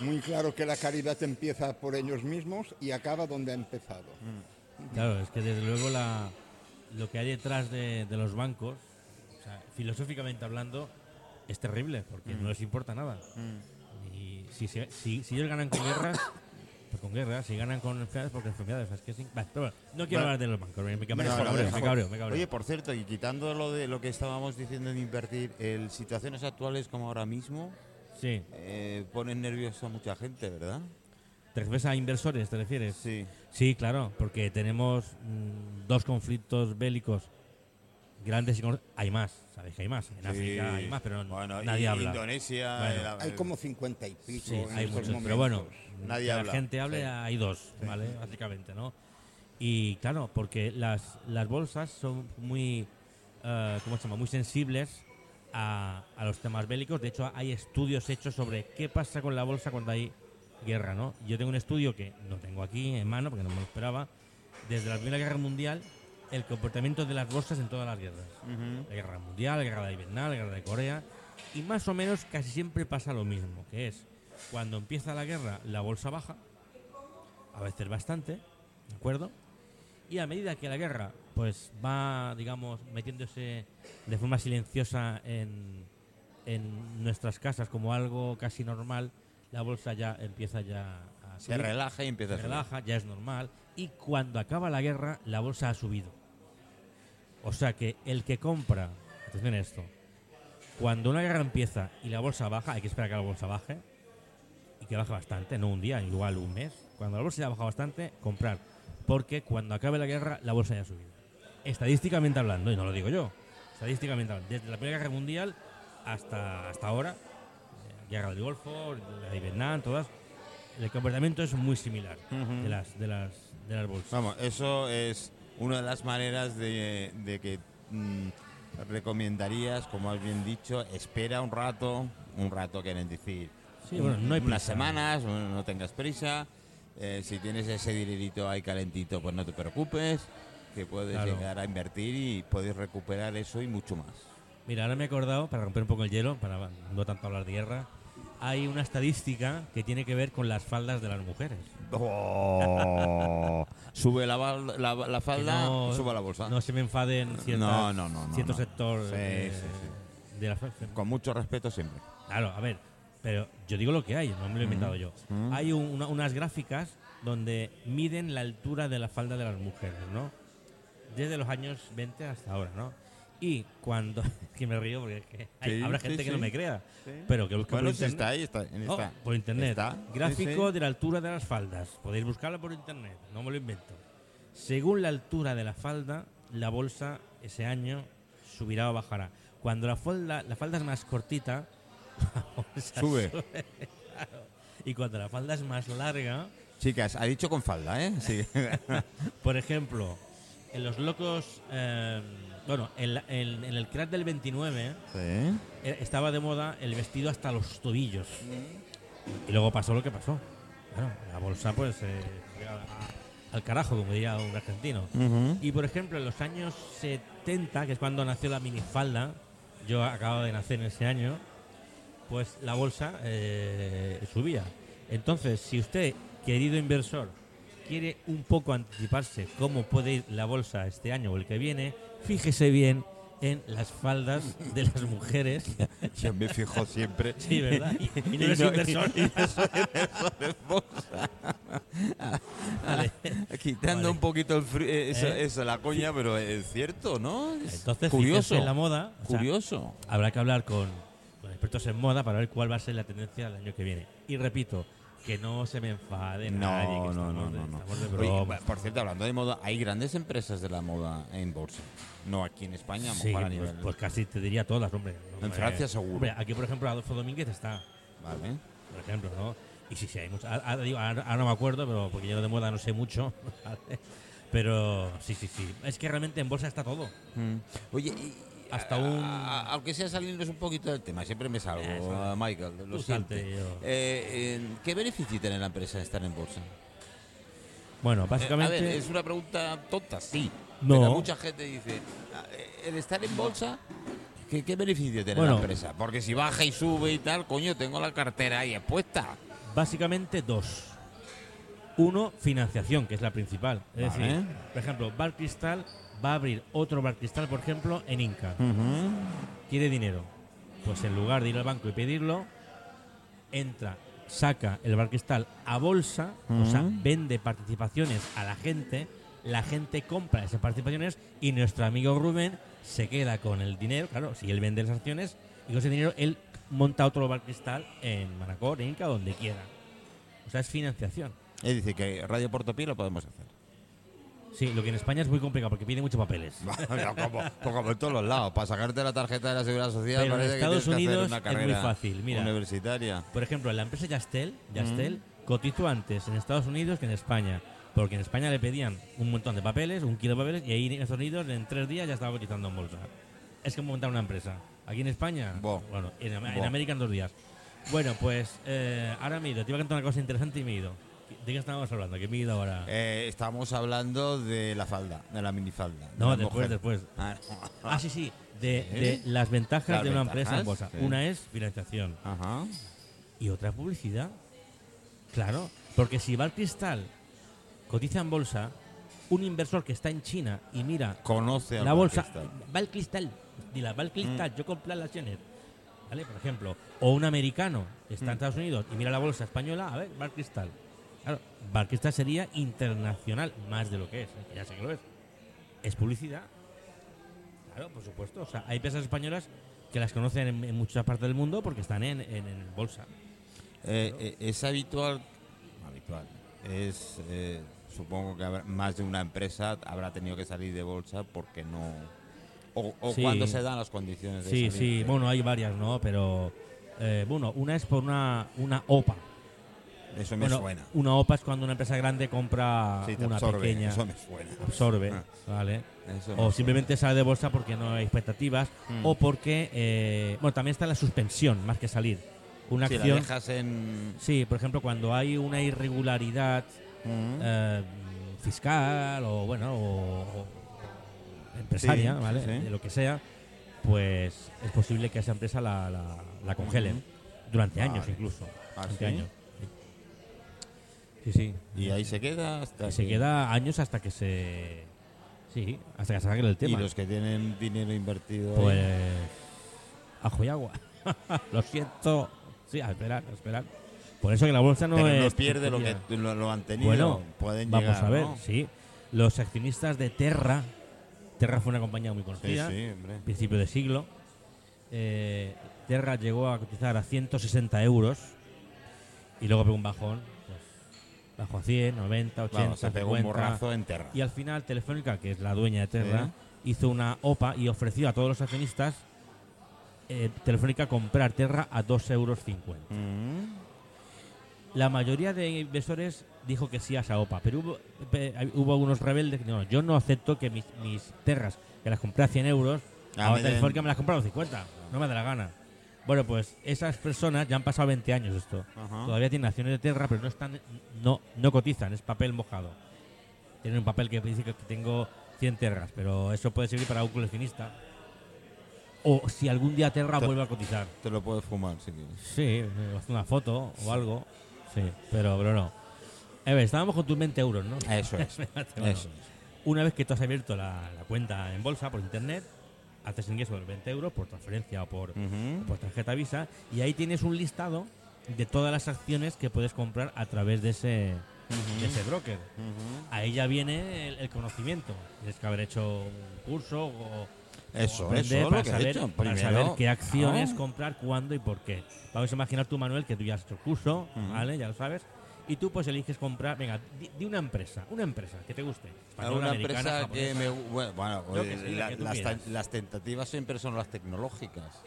muy claro que la caridad empieza por ellos mismos y acaba donde ha empezado. Claro, es que desde luego la, lo que hay detrás de, de los bancos, o sea, filosóficamente hablando, es terrible, porque no les importa nada. Mm. Y si, se- si, si ellos ganan con guerras, pues con guerras, si ganan con enfermedades, porque enfermedades, es que sí. Vale, pero bueno, no quiero hablar de los bancos, me, No, cabreo, no, me no. cabreo, me cabreo. Oye, por cierto, y quitando lo de lo que estábamos diciendo de invertir, el situaciones actuales como ahora mismo sí, eh, ponen nervioso a mucha gente, ¿verdad? ¿te refieres a inversores, te refieres? Sí. Sí, claro, porque tenemos mm, dos conflictos bélicos grandes y con- hay más, sabéis que hay más, en África hay más, pero bueno, nadie y habla. Indonesia. Bueno. Hay como cincuenta y pico Sí, en hay estos muchos, momentos. pero bueno, Nadie que habla. la gente hable Sí. hay dos, ¿vale? Básicamente, ¿no? Y claro, porque las, las bolsas son muy, eh, ¿cómo se llama? Muy sensibles a, a los temas bélicos. De hecho, hay estudios hechos sobre qué pasa con la bolsa cuando hay guerra, ¿no? Yo tengo un estudio que no tengo aquí en mano porque no me lo esperaba. Desde la Primera Guerra Mundial el comportamiento de las bolsas en todas las guerras. La guerra mundial, la guerra de Vietnam, la guerra de Corea. Y más o menos casi siempre pasa lo mismo, que es cuando empieza la guerra la bolsa baja, a veces bastante, ¿de acuerdo? Y a medida que la guerra pues va, digamos, metiéndose de forma silenciosa en, en nuestras casas como algo casi normal, la bolsa ya empieza ya a Se subir, relaja y empieza se a relaja, ya es normal. Y cuando acaba la guerra, la bolsa ha subido. O sea que el que compra, atención a esto, cuando una guerra empieza y la bolsa baja, hay que esperar a que la bolsa baje, y que baje bastante, no un día, igual un mes. Cuando la bolsa ya baja bastante, comprar. Porque cuando acabe la guerra, la bolsa ya ha subido. Estadísticamente hablando, y no lo digo yo, estadísticamente hablando, desde la Primera Guerra Mundial hasta, hasta ahora, eh, Guerra del Golfo, la de Vietnam, todas, el comportamiento es muy similar de, las, de, las, de las bolsas. Vamos, eso es una de las maneras de, de que mm, recomendarías, como has bien dicho, espera un rato, un rato quieren decir. Sí, bueno, no hay unas prisa. semanas, no no tengas prisa. eh, si tienes ese dinerito ahí calentito, pues no te preocupes, que puedes Claro. llegar a invertir y puedes recuperar eso y mucho más. Mira, ahora me he acordado, para romper un poco el hielo, para no tanto hablar de guerra, hay una estadística que tiene que ver con las faldas de las mujeres. Oh, sube la, la, la falda, no, sube la bolsa. No se me enfaden ciertas- No, no, no, no, cierto no. sector Sí, eh, sí, de la Con mucho respeto siempre. Claro, a ver, pero yo digo lo que hay, no me lo he inventado yo. Mm. Hay un- una- unas gráficas donde miden la altura de la falda de las mujeres, ¿no? Desde los años 20 hasta ahora, ¿no? Y cuando... que me río porque es que hay- Sí, habrá sí, gente que sí. no me crea, pero que busque Bueno, por si internet. está ahí, está. en Oh, por internet. Está, Gráfico sí, sí. de la altura de las faldas. Podéis buscarlo por internet, no me lo invento. Según la altura de la falda, la bolsa ese año subirá o bajará. Cuando la falda, la falda es más cortita, la bolsa Sube. claro. Y cuando la falda es más larga, Chicas, ha dicho con falda, ¿eh? Sí. por ejemplo, en los locos, eh, bueno, en, la- en- en el crack del 29 sí. eh, estaba de moda el vestido hasta los tobillos. Y luego pasó lo que pasó. Claro, la bolsa pues eh, fue a- a- al carajo, como diría un argentino. Y por ejemplo, en los años 70, que es cuando nació la minifalda, yo acabo de nacer en ese año, pues la bolsa eh, subía. Entonces, si usted, querido inversor, quiere un poco anticiparse cómo puede ir la bolsa este año o el que viene, fíjese bien en las faldas de las mujeres. Yo me fijo siempre. Sí, ¿verdad? Y, y no Y eres no- inversor. y no soy inversor en bolsa. Vale. Quitando Vale. un poquito el fri- eh, eso, ¿Eh? eso, la coña, pero es cierto, ¿no? Es Entonces, curioso. en la moda. o sea, curioso. habrá que hablar con, con expertos en moda para ver cuál va a ser la tendencia del año que viene. Y repito, que no se me enfade No, nadie, que no, no, de- no, Oye, por cierto, hablando de moda, hay grandes empresas de la moda en bolsa. No aquí en España, Sí, a pues, nivel. pues casi te diría todas, hombre. En Francia seguro. Hombre, aquí, por ejemplo, Adolfo Domínguez está, Vale. por ejemplo, ¿no? Y sí, sí, hay muchas. Ahora, digo, ahora- ahora no me acuerdo, pero porque yo de moda no sé mucho. ¿vale? Pero sí, sí, sí. Es que realmente en bolsa está todo. Mm. Oye, y- Hasta un- a- aunque sea salirnos un poquito del tema, siempre me salgo, Eso. a Michael. Lo siento. Eh, eh, ¿Qué beneficio tiene la empresa de estar en bolsa? Bueno, Eh, básicamente. a ver, es una pregunta tonta, sí. No. Pero mucha gente dice, ah, eh, el estar en bolsa, ¿qué, qué beneficio tiene Bueno. la empresa? Porque si baja y sube y tal, coño, tengo la cartera ahí expuesta. Básicamente dos. Uno, financiación, que es la principal. Es Vale. decir, por ejemplo, Bar Cristal va a abrir otro Bar Cristal, por ejemplo, en Inca. Quiere dinero. Pues en lugar de ir al banco y pedirlo, entra, saca el Bar Cristal a bolsa, o sea, vende participaciones a la gente, la gente compra esas participaciones y nuestro amigo Rubén se queda con el dinero, claro, si él vende las acciones, y con ese dinero él monta otro Bar Cristal en Manacor, en Inca, donde quiera. O sea, es financiación. Es decir, que Radio Portopí lo podemos hacer. Sí, lo que en España es muy complicado porque pide muchos papeles. Como, como en todos los lados. Para sacarte la tarjeta de la Seguridad Social Pero en parece Estados que tienes que Unidos hacer una es muy carrera fácil, mira. universitaria. Por ejemplo, la empresa Yastel, Yastel cotizó antes en Estados Unidos que en España. Porque en España le pedían un montón de papeles, un kilo de papeles, y ahí en Estados Unidos en tres días ya estaba cotizando en bolsa. Es como montar una empresa. Aquí en España, Bo. bueno, en, en. América en dos días. Bueno, pues eh, ahora me he ido. Te iba a contar una cosa interesante y me he ido. ¿De qué estábamos hablando? Que me he ido ahora. Eh, estamos hablando de la falda, de la minifalda. de no, después, mujer. después. Ah, Ah, sí, sí. De, Sí. de las ventajas Las de una ventajas, empresa en bolsa. sí. Una es financiación Ajá. y otra es publicidad. Claro, porque si va al cristal, cotiza en bolsa, un inversor que está en China y mira Conoce a la bolsa, Cristal. va al cristal, dila, va al cristal, Mm. yo compré las acciones. ¿Vale? Por ejemplo, o un americano que está en Mm. Estados Unidos y mira la bolsa española, a ver, va al cristal. Claro, cristal sería internacional, más de lo que es, ¿eh? que ya sé que lo es. Es publicidad. Claro, por supuesto. O sea, hay empresas españolas que las conocen en, en muchas partes del mundo porque están en, en- en bolsa. Eh, eh, es habitual, habitual, es, eh, supongo que habrá- más de una empresa habrá tenido que salir de bolsa porque no... O, o Sí. cuando se dan las condiciones de Sí, salir. sí, bueno, hay varias, ¿no? Pero, bueno, una es por una, una OPA. Eso me Bueno, suena. Una OPA es cuando una empresa grande compra Sí, una absorbe, pequeña, Eso me suena. absorbe, Ah. ¿vale? Eso O simplemente sale de bolsa porque no hay expectativas Mm. o porque, eh, bueno, también está la suspensión más que salir. Una la acción, dejas en... sí, por ejemplo, cuando hay una irregularidad Mm. eh, fiscal o bueno o, o empresaria, Sí, ¿vale? sí. De lo que sea, pues es posible que esa empresa la, la, la congelen durante años incluso. ¿Ah, durante años. Sí, sí. Y ahí se queda hasta Y se que- queda años hasta que se sí, hasta que se arregle el Y tema. los que tienen dinero invertido ahí, Pues ajo y agua. lo siento. Sí, a esperar, a esperar. Por eso que la bolsa no pero es no pierde lo que lo, lo han tenido. Bueno, pueden Vamos llegar, a ver, ¿no? sí. Los accionistas de Terra, Terra fue una compañía muy Sí, conocida, sí, hombre. principio de siglo. Eh, Terra llegó a cotizar a 160 euros y luego pegó un bajón. Bajó a 100, 90, 80, Vamos, se pegó un 50. morrazo en Terra. Y al final Telefónica, que es la dueña de Terra, hizo una OPA y ofreció a todos los accionistas eh, Telefónica comprar Terra a 2,50 euros. Mm. La mayoría de inversores dijo que sí a esa OPA, pero hubo, pe- hubo algunos rebeldes que dijeron, yo no acepto que mis, mis Terras, que las compré a 100 euros, Ah, ahora me den- Telefónica me las compraron a 50, no me da la gana. Bueno, pues esas personas ya han pasado 20 años esto. Ajá. Todavía tienen acciones de Terra, pero no están no, no cotizan, es papel mojado. Tienen un papel que dice que tengo 100 Terras, pero eso puede servir para un coleccionista. O si algún día Terra Te- vuelve a cotizar. Te lo puedes fumar si quieres. Sí, eh, una foto o algo. Sí, pero, pero no. A ver, estábamos con tus 20 euros, ¿no? Eso es. Bueno. Eso es. Una vez que tú has abierto la, la cuenta en bolsa por internet, haces ingreso de 20 euros por transferencia o por, por tarjeta Visa y ahí tienes un listado de todas las acciones que puedes comprar a través de ese, de ese broker. Ahí ya viene el, el conocimiento. Tienes que haber hecho un curso o, Eso, o eso, para, lo que he saber, hecho. para saber qué acciones ¿no? comprar, cuándo y por qué. Vamos a imaginar tú, Manuel, que tú ya has hecho el curso. ¿vale? Ya lo sabes. Y tú pues eliges comprar, venga, di una empresa, una empresa que te guste. Española, una americana, empresa que me bueno, sí, la la- las, tentativas siempre son las tecnológicas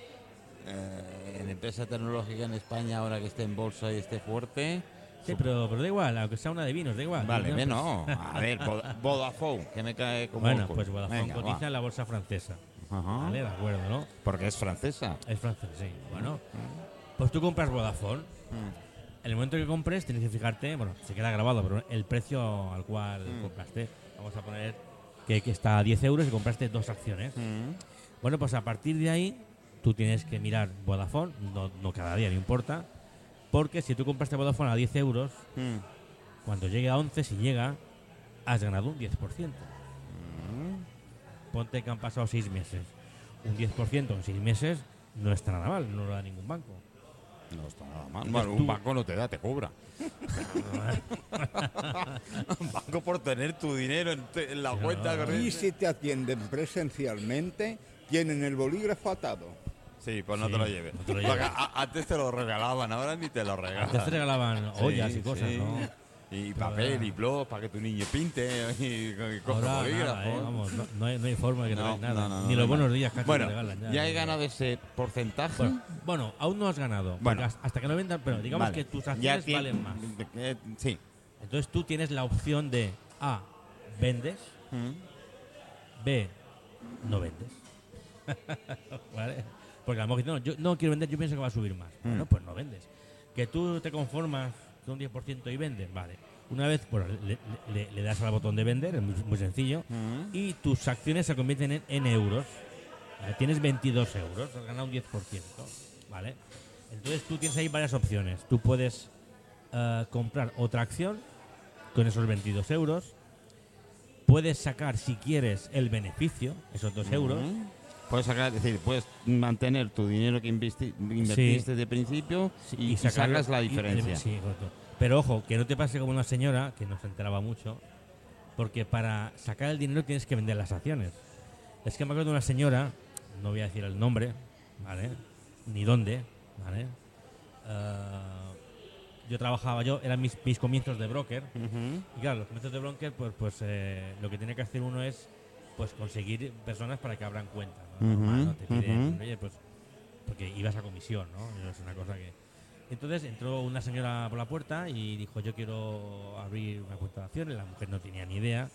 Eh, en empresa tecnológica en España ahora que esté en bolsa y esté fuerte Sí, pero, pero da igual, aunque sea una de vinos, da igual. vale empresa. no a ver Voda- Vodafone que me cae como Bueno, pues Vodafone Venga, cotiza va. en la bolsa francesa. Ajá. Vale, de acuerdo, ¿no? porque es francesa Es francés, sí. Bueno, pues tú compras Vodafone. Mm. En el momento que compres tienes que fijarte, bueno, se queda grabado, pero el precio al cual Mm. compraste. Vamos a poner que, que está a 10 euros y compraste dos acciones. Mm. Bueno, pues a partir de ahí tú tienes que mirar Vodafone, no, no cada día, no importa, porque si tú compraste Vodafone a 10 euros, Mm. cuando llegue a 11, si llega, has ganado un 10%. Mm. Ponte que han pasado 6 meses. Un 10% en 6 meses no está nada mal, no lo da ningún banco. No está nada mal bueno, un banco no te da te cobra un banco por tener tu dinero en, te- en la cuenta. Y si te atienden presencialmente, tienen el bolígrafo atado. Sí, pues no Sí, te lo lleves. no te lo Porque lleves. a- antes te lo regalaban, ahora ni te lo regalan. Antes te regalaban Sí, ollas y cosas, sí. ¿no? Y Pero papel y blog para que tu niño pinte y, y coja bolígrafo. ¿eh? Vamos, no, no hay, no hay forma de que te No, regalen nada. no, Ni los no. buenos días casi Bueno, te regalan. Ya, ya he ya. ganado ese porcentaje. Bueno, bueno, aún no has ganado. Bueno. hasta que no vendan, pero digamos Vale. que tus acciones valen más. eh, sí. Entonces tú tienes la opción de A, vendes, B, no vendes. ¿Vale? Porque a lo mejor no, yo no quiero vender, yo pienso que va a subir más. Mm. Bueno, pues no vendes. Que tú te conformas con un 10% y vendes, vale. Una vez, bueno, le, le- le das al botón de vender, es muy, muy sencillo, y tus acciones se convierten en, en euros. Tienes 22 euros, has ganado un 10%, ¿vale? Entonces tú tienes ahí varias opciones. Tú puedes eh, comprar otra acción con esos 22 euros. Puedes sacar, si quieres, el beneficio, esos 2 euros. Puedes sacar, es decir, puedes mantener tu dinero que investi- invertiste de principio Sí, y, y sacas la y- diferencia. sí, correcto. Pero ojo, que no te pase como una señora que no se enteraba mucho, porque para sacar el dinero tienes que vender las acciones. Es que me acuerdo de una señora, no voy a decir el nombre, ¿vale? Ni dónde, ¿vale? Ah, yo trabajaba, yo, eran mis, mis comienzos de broker, y claro, los comienzos de broker, pues, pues eh, lo que tiene que hacer uno es pues conseguir personas para que abran cuenta. ¿No? Ujú, Normal, ¿no? Te piden, ujú. oye, pues, porque ibas a comisión, ¿no? Es una cosa que. Entonces entró una señora por la puerta y dijo, yo quiero abrir una cuenta de acciones. La mujer no tenía ni idea.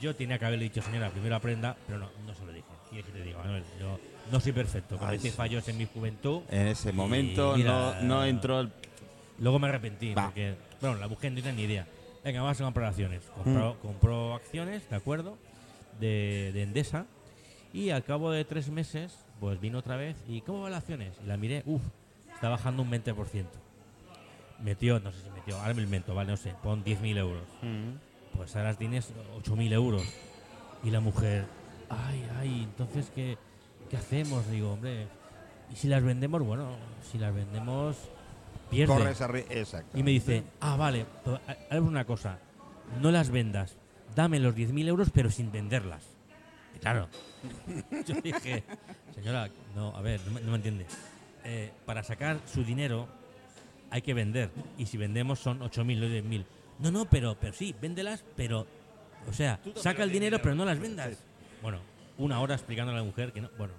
Yo tenía que haberle dicho, señora, primero aprenda, pero no, no se lo dije. Y que te digo, Manuel, yo no soy perfecto, cometí fallos en mi juventud. En ese momento mira, no, no entró el... Luego me arrepentí, porque, bueno, la mujer no tenía ni idea. Venga, vamos a comprar acciones. Compró, compró acciones, ¿de acuerdo? De, de Endesa. Y al cabo de tres meses, pues vino otra vez. ¿Y cómo van las acciones? Y la miré, uff, está bajando un 20%. Metió, no sé si metió, ahora me invento, vale, no sé, pon 10.000 euros. Pues ahora tienes 8.000 euros. Y la mujer, ay, ay, entonces, ¿qué, qué hacemos? Digo, hombre, ¿y si las vendemos? Bueno, si las vendemos, pierde. Corres Exacto. Y me dice, ah, vale, ha- hagamos una cosa, no las vendas, dame los 10.000 euros pero sin venderlas. Claro, yo dije, señora, no, a ver, no me, no me entiende. Eh, para sacar su dinero hay que vender, y si vendemos son 8.000, no 10.000. No, no, pero, pero sí, véndelas, pero, o sea, saca el dinero pero no las vendas. Bueno, una hora explicando a la mujer que no, bueno,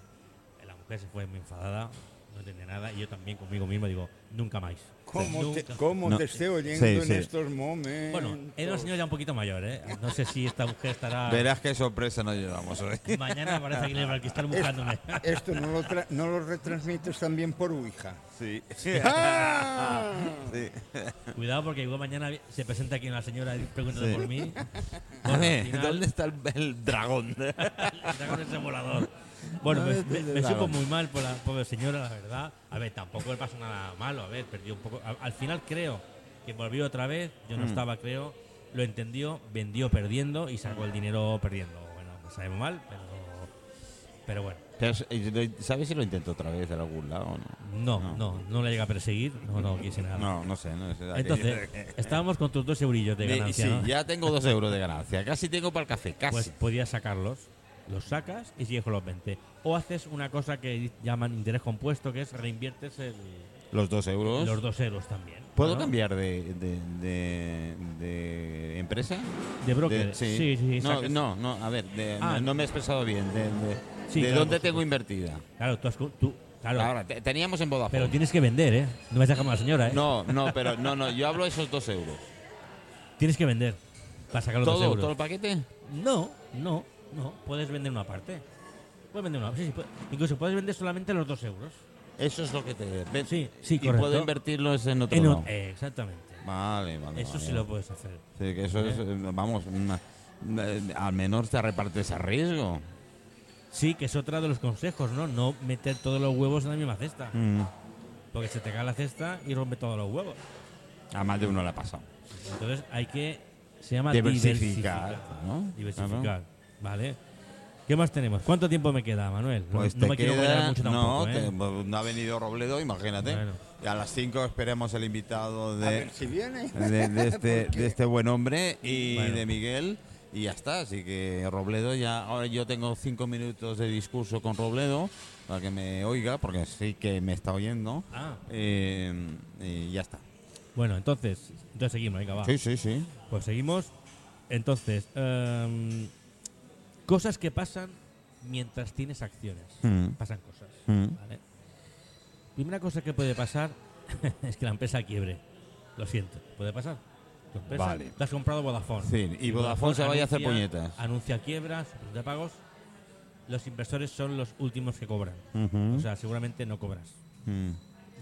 la mujer se fue muy enfadada, no entendía nada, y yo también conmigo mismo digo, nunca más. ¿Cómo, te, cómo No. te estoy oyendo Sí, en sí. estos momentos? Bueno, era una señora ya un poquito mayor, ¿eh? No sé si esta mujer estará... Verás qué sorpresa nos llevamos hoy. Mañana parece que le va a estar buscándome. Esto no lo, tra- no lo retransmites también por Ouija. Sí. ¡Ah! Sí. Cuidado porque igual mañana se presenta aquí una señora preguntando Sí. por mí. A Bueno, ver, al final, ¿dónde está el, el dragón? está con ese volador. Bueno, pues me, me supo muy mal por la pobre señora, la verdad. A ver, tampoco le pasó nada malo. A ver, perdió un poco. Al, al final creo que volvió otra vez. Yo no Mm. estaba, creo. Lo entendió, vendió perdiendo y sacó el dinero perdiendo. Bueno, me sabe mal, pero, pero bueno. Pero, ¿Sabes si lo intento otra vez de algún lado o no? No, no, no, le llega a perseguir. No, no quise nada. No, no sé. No sé. Entonces, estábamos con tus dos eurillos de ganancia. sí, ¿no? ya tengo dos euros de ganancia. Casi tengo para el café, casi. Pues podías sacarlos, los sacas y sigues con los 20. O haces una cosa que llaman interés compuesto, que es reinviertes el- los dos euros. los dos euros también. ¿Puedo ¿no? cambiar de, de, de- de empresa? ¿De broker? Sí, sí, sí, No, no, no, a ver, Ah. no, no me he expresado bien. ¿De, Sí, claro, dónde tengo invertida? Claro, tú, has tú- claro, Ahora, te- teníamos en Vodafone. pero tienes que vender, ¿eh? No me como la señora, ¿eh? No, no, pero no, no, yo hablo de esos dos euros. Tienes que vender para sacar los dos ¿Todo, euros. todo el paquete? No, no, no. Puedes vender una parte. Puedes vender una sí, sí, puede- Incluso puedes vender solamente los dos euros. Eso es lo que te... ven- Sí, sí, Y puedo invertirlos en otro En lado. eh, exactamente. Vale, vale. Eso vale, sí vale. lo puedes hacer. Sí, que eso es, eh, vamos, una- eh, al menos te repartes ese riesgo. Sí, que es otra de los consejos, ¿no? No meter todos los huevos en la misma cesta. Mm. Porque se te cae la cesta y rompe todos los huevos. A más de uno le ha pasado. Entonces hay que. Se llama Diversificar, diversificar. ¿no? Diversificar. Claro. ¿Vale? ¿Qué más tenemos? ¿Cuánto tiempo me queda, Manuel? No- Pues no, te me quiero queda- mucho tampoco, no, ¿eh? te- no ha venido Robledo, imagínate. Bueno. Y a las 5 esperemos el invitado A de, ver si viene. de, de este, de este buen hombre y Bueno. de Miguel. Y ya está, así que Robledo ya, ahora yo tengo cinco minutos de discurso con Robledo para que me oiga, porque sí que me está oyendo. Ah, Eh, y ya está. bueno, entonces. Entonces seguimos, venga, va. Sí, sí, sí. Pues seguimos. Entonces, em, cosas que pasan mientras tienes acciones. Mm. Pasan cosas. Mm. ¿vale? Primera cosa que puede pasar es que la empresa quiebre. Lo siento, puede pasar. Tu empresa, Vale. Te has comprado Vodafone. Sí, y Vodafone se vaya a hacer anuncia- puñetas. Anuncia quiebras, de pagos. Los inversores son los últimos que cobran. Ujú. O sea, seguramente no cobras. Mm.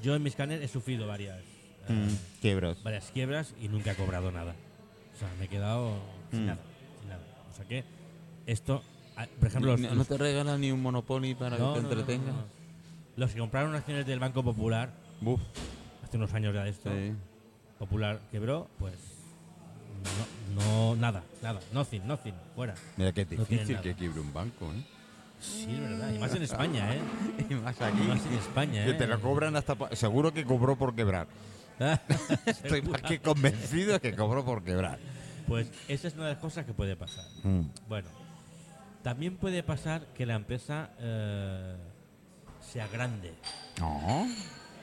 Yo en mis canales he sufrido varias, eh, Mm. Quiebras. varias quiebras y nunca he cobrado nada. O sea, me he quedado sin Mm. nada, sin nada. O sea que esto, ah, por ejemplo, los, ¿No, te regalan ni un Monopoly para no, que te no, no, no, entretengas? no. Los que compraron acciones del Banco Popular hace unos años ya de esto, sí. Popular quebró, pues no, no nada, nada, nothing, nothing, fuera. Mira qué No tienen difícil que quiebre un banco, ¿eh? Sí, es verdad. Y más en España, ¿eh? Y más Y aquí. más en España, Que ¿eh? te lo cobran hasta... Seguro que cobró por quebrar. Estoy más que convencido de que cobró por quebrar. Pues esa es una de las cosas que puede pasar. Mm. Bueno, también puede pasar que la empresa eh, sea grande, No.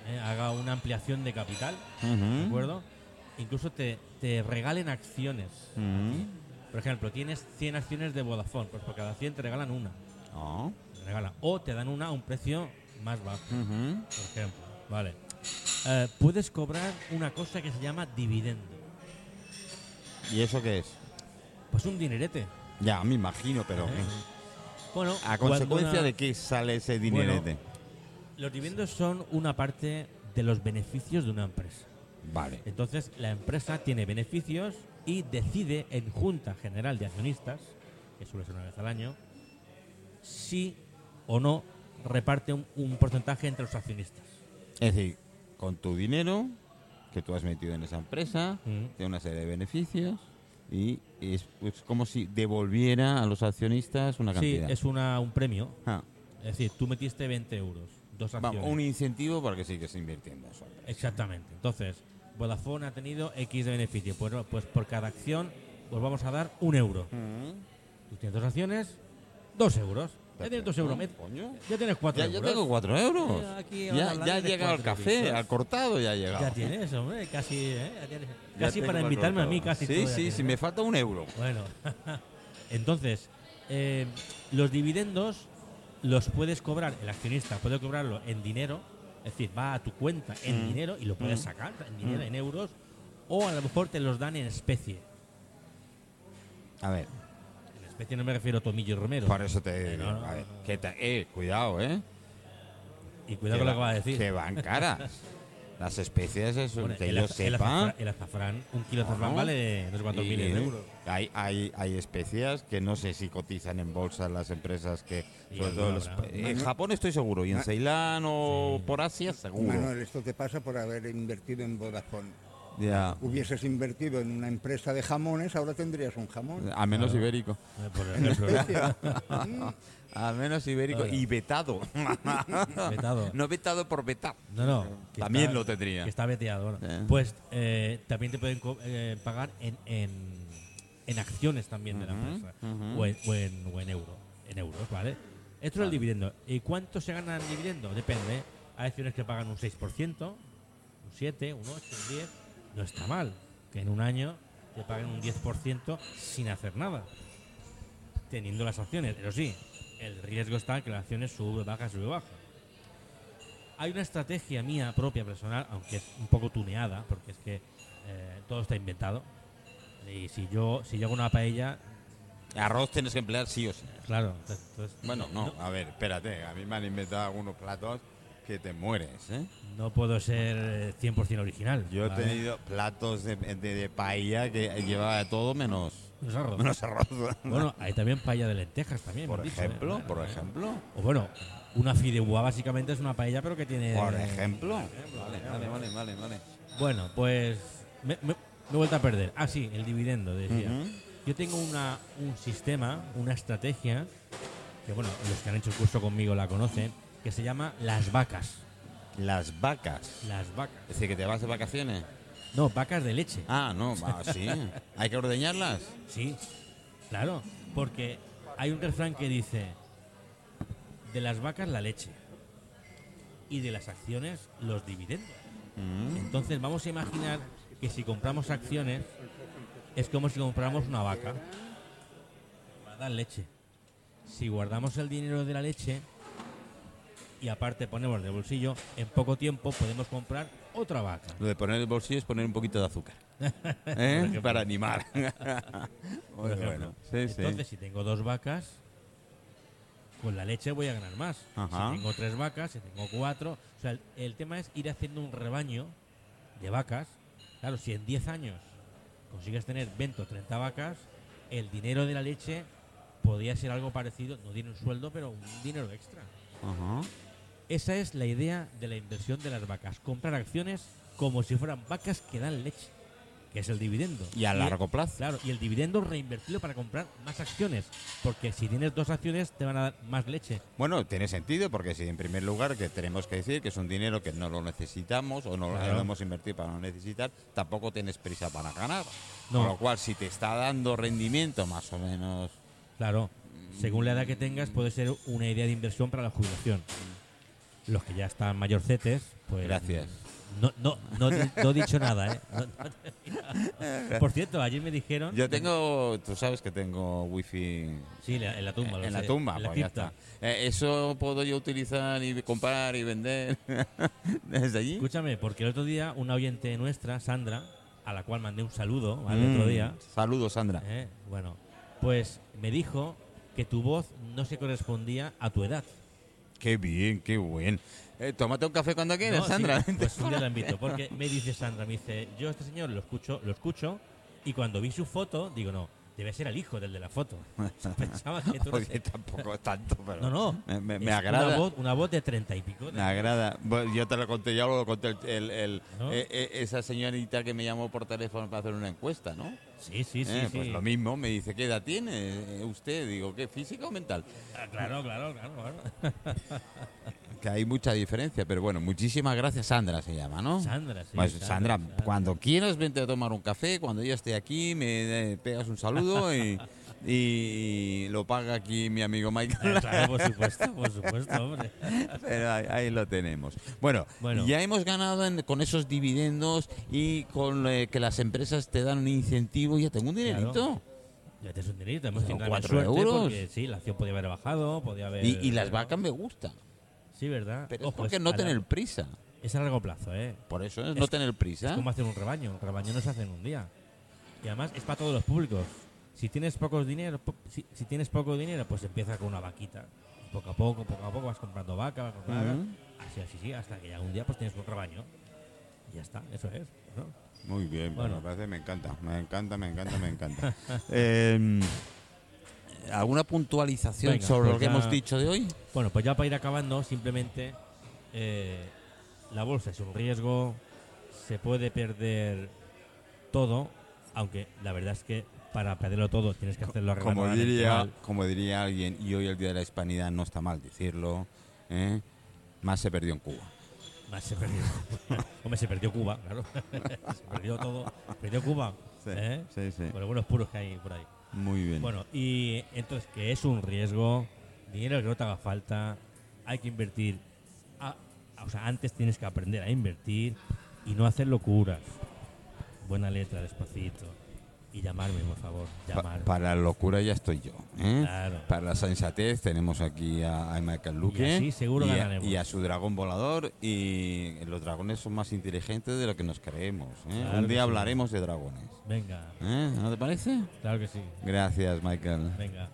¿eh? haga una ampliación de capital, ¿de acuerdo? Incluso te, te regalen acciones. Por ejemplo, tienes 100 acciones de Vodafone, pues por cada 100 te regalan una. Te regalan. O te dan una a un precio más bajo, por ejemplo. Vale. Eh, puedes cobrar una cosa que se llama dividendo. ¿Y eso qué es? Pues un dinerete. Ya, me imagino, pero... Bueno, ¿A consecuencia una- de qué sale ese dinerete? Los dividendos son una parte de los beneficios de una empresa. Vale. Entonces, la empresa tiene beneficios y decide en Junta General de Accionistas, que suele ser una vez al año, si o no reparte un, un porcentaje entre los accionistas. Es decir, con tu dinero que tú has metido en esa empresa, Mm. tiene una serie de beneficios y es como si devolviera a los accionistas una Sí, cantidad. es una, un premio. Ah, Es decir, tú metiste 20 euros, dos vamos, acciones. un incentivo para que sigas invirtiendo. Exactamente. Entonces, Vodafone ha tenido X de beneficio. Pues, pues por cada acción, pues vamos a dar un euro. Tú tienes dos acciones, dos euros. Ya tienes dos euros. Coño. Ya tienes cuatro Ya, ya euros. tengo cuatro euros. Ya, aquí Ya, ahora ya ha llegado el cuatro café, euritos. al cortado ya ha llegado. Ya tienes, hombre, casi, ¿eh? Ya tienes- Ya casi para al invitarme a mí, casi Sí, todo ya sí, tienes, ¿eh? me falta un euro. Bueno, entonces, eh, los dividendos los puedes cobrar, el accionista puede cobrarlo en dinero, es decir, va a tu cuenta en Mm. dinero y lo puedes sacar en dinero, en euros, o a lo mejor te los dan en especie. A ver, especie no me refiero a Tomillo y Romero. por eso te Eh, digo. no, no, que eh, cuidado, ¿eh? Y cuidado con lo que va a decir. Que van caras. Las especies, eso, Bueno, que el, yo el sepa. azafrán, el azafrán, un kilo de azafrán ¿no? vale no sé cuántos y miles de euros. Hay, hay, hay especias que no sé si cotizan en bolsa las empresas que. Sí, sobre todo alguna los- habrá. en Japón estoy seguro, y en Ceilán o Sí. por Asia seguro. Manuel, esto te pasa por haber invertido en Vodafone. Ya. Hubieses invertido en una empresa de jamones, ahora tendrías un jamón. A menos ibérico. Eh, A menos ibérico Claro. y vetado. vetado. no vetado por vetar. No, no. También está- lo tendría. Que está veteado. bueno. Sí. Pues eh, también te pueden eh, pagar en, en, en acciones también de la empresa. o, en, o, en, o en euro, en euros, ¿vale? Esto es el dividendo. ¿Y cuánto se gana en dividendo? Depende. Hay acciones que pagan un 6%, un 7, un 8, un 10. No está mal. Que en un año te paguen un 10% sin hacer nada. Teniendo las acciones. Pero sí, el riesgo está en que las acciones sube, baja, sube, baja. Hay una estrategia mía propia, personal, aunque es un poco tuneada, porque es que eh, todo está inventado. Y si yo, si yo hago una paella, Arroz tienes que emplear sí o sí. claro. entonces- Bueno, no, a ver, espérate. A mí me han inventado algunos platos que te mueres, ¿eh? no puedo ser eh, 100% original. Yo he ¿vale? tenido platos de, de, de paella que llevaba todo menos, Menos arroz. menos arroz. Bueno, hay también paella de lentejas también. por dicho, ejemplo, ¿eh? por Eh, ejemplo. O bueno, una fideuá básicamente es una paella, pero que tiene. Por ejemplo. Vale, vale, vale, vale, vale. Bueno, pues me, me- me he vuelto a perder. Ah, sí, el dividendo, decía. Yo tengo una, un sistema, una estrategia, que bueno, los que han hecho el curso conmigo la conocen, que se llama las vacas. Las vacas. Las vacas. Es decir, que te vas de vacaciones. No, vacas de leche. Ah, no, va, sí. Hay que ordeñarlas. Sí, claro, porque hay un refrán que dice, de las vacas la leche y de las acciones los dividendos. Mm. Entonces vamos a imaginar que si compramos acciones es como si compráramos una vaca. Va a dar leche. Si guardamos el dinero de la leche y aparte ponemos de bolsillo, en poco tiempo podemos comprar otra vaca. Lo de poner el bolsillo es poner un poquito de azúcar. ¿Eh? Para animar. Por Muy ejemplo. bueno. Sí, sí. Entonces, si tengo dos vacas, con la leche voy a ganar más. Ajá. Si tengo tres vacas, si tengo cuatro. O sea, el, el tema es ir haciendo un rebaño de vacas. Claro, si en 10 años consigues tener 20 o 30 vacas, el dinero de la leche podría ser algo parecido, no tiene un sueldo, pero un dinero extra. Ajá. Esa es la idea de la inversión de las vacas, comprar acciones como si fueran vacas que dan leche, que es el dividendo. Y a largo plazo. Claro, y el dividendo reinvertirlo para comprar más acciones, porque si tienes dos acciones te van a dar más leche. Bueno, tiene sentido porque si en primer lugar que tenemos que decir que es un dinero que no lo necesitamos o no Claro. lo hemos invertido para no necesitar, tampoco tienes prisa para ganar. No. Con lo cual, si te está dando rendimiento más o menos... Claro, según la edad que tengas puede ser una idea de inversión para la jubilación. Los que ya están mayorcetes, pues... Gracias. No, no, no, no he dicho nada, ¿eh? No- Por cierto, ayer me dijeron... Yo tengo, tú sabes que tengo wifi Sí, en la tumba. en la sé, tumba, en la pues ya está. Eh, eso puedo yo utilizar y comprar y vender desde allí. Escúchame, porque el otro día una oyente nuestra, Sandra, a la cual mandé un saludo ¿vale? el Mm, otro día, Saludos, Sandra. ¿eh? bueno, pues me dijo que tu voz no se correspondía a tu edad. Qué bien, qué buen. Eh, tómate un café cuando quieras, No, sí, Sandra. pues un día la invito, porque me dice Sandra, me dice, yo a este señor lo escucho, lo escucho, y cuando vi su foto, digo, no, debe ser el hijo del de la foto. Pensaba que tú no Oye, sé. tampoco es tanto, pero No, no. me, me- es me agrada. Una voz, una voz de treinta y pico. de- Me agrada. Bueno, yo te lo conté, ya lo conté el, el- el- ¿No? eh, eh, esa señorita que me llamó por teléfono para hacer una encuesta, ¿no? Sí, sí, sí. Eh, sí. Pues lo mismo, me dice, ¿qué edad tiene eh, usted? Digo, ¿qué? ¿Física o mental? Ah, Claro, claro, claro. claro. Que hay mucha diferencia, pero bueno, muchísimas gracias, Sandra se llama, ¿no? Sandra, sí. Pues Sandra, cuando quieras vente a tomar un café, cuando yo esté aquí me eh, pegas un saludo y, y lo paga aquí mi amigo Michael. Ah, Claro, por supuesto, por supuesto, hombre. Pero ahí, ahí lo tenemos. Bueno, Bueno. ya hemos ganado en- con esos dividendos y con eh, que las empresas te dan un incentivo. Ya tengo un dinerito. Claro. Ya te es un dinerito, hemos tenido euros. porque sí, la acción podía haber bajado, podía haber... Y, y las vacas me gustan. Sí, ¿verdad? Pero es Ojo, porque es no tener largo- prisa. Es a largo plazo, ¿eh? Por eso es, Es- no tener Es prisa. como hacer un rebaño. Un rebaño no se hace en un día. Y además es para todos los públicos. Si tienes pocos dinero, po- si, si tienes poco dinero, pues empieza con una vaquita. Poco a poco, poco a poco vas comprando vaca, vas comprando vaca. Así, así, sí, hasta que ya un día pues tienes un rebaño. Y ya está, eso es. ¿no? Muy bien, Bueno. me parece, me encanta, me encanta, me encanta, me encanta. Eh, ¿Alguna puntualización Venga, sobre pues lo que ya- hemos dicho de hoy? Bueno, pues ya para ir acabando, simplemente eh, la bolsa es un riesgo, se puede perder todo, aunque la verdad es que para perderlo todo tienes que hacerlo Como relativamente diría, como diría alguien, y hoy el Día de la Hispanidad no está mal decirlo, ¿eh? más se perdió en Cuba. Más se perdió. Hombre, se perdió Cuba, claro. se perdió todo. Perdió Cuba. ¿eh? sí, sí. Por algunos puros que hay por ahí. Muy bien. Bueno, y entonces que es un riesgo, dinero que no te haga falta, hay que invertir. a- a- o sea, antes tienes que aprender a invertir y no hacer locuras. Buena letra, despacito. Y llamarme, por favor. Pa- Llamar. para la locura ya estoy yo. ¿eh? Claro. Para la sensatez tenemos aquí a, a Michael Luque Y así seguro y a, y a su dragón volador. Y los dragones son más inteligentes de lo que nos creemos. ¿eh? Claro Un día sí. hablaremos de dragones. Venga, ¿eh? ¿No te parece? claro que sí. Gracias, Michael. Venga.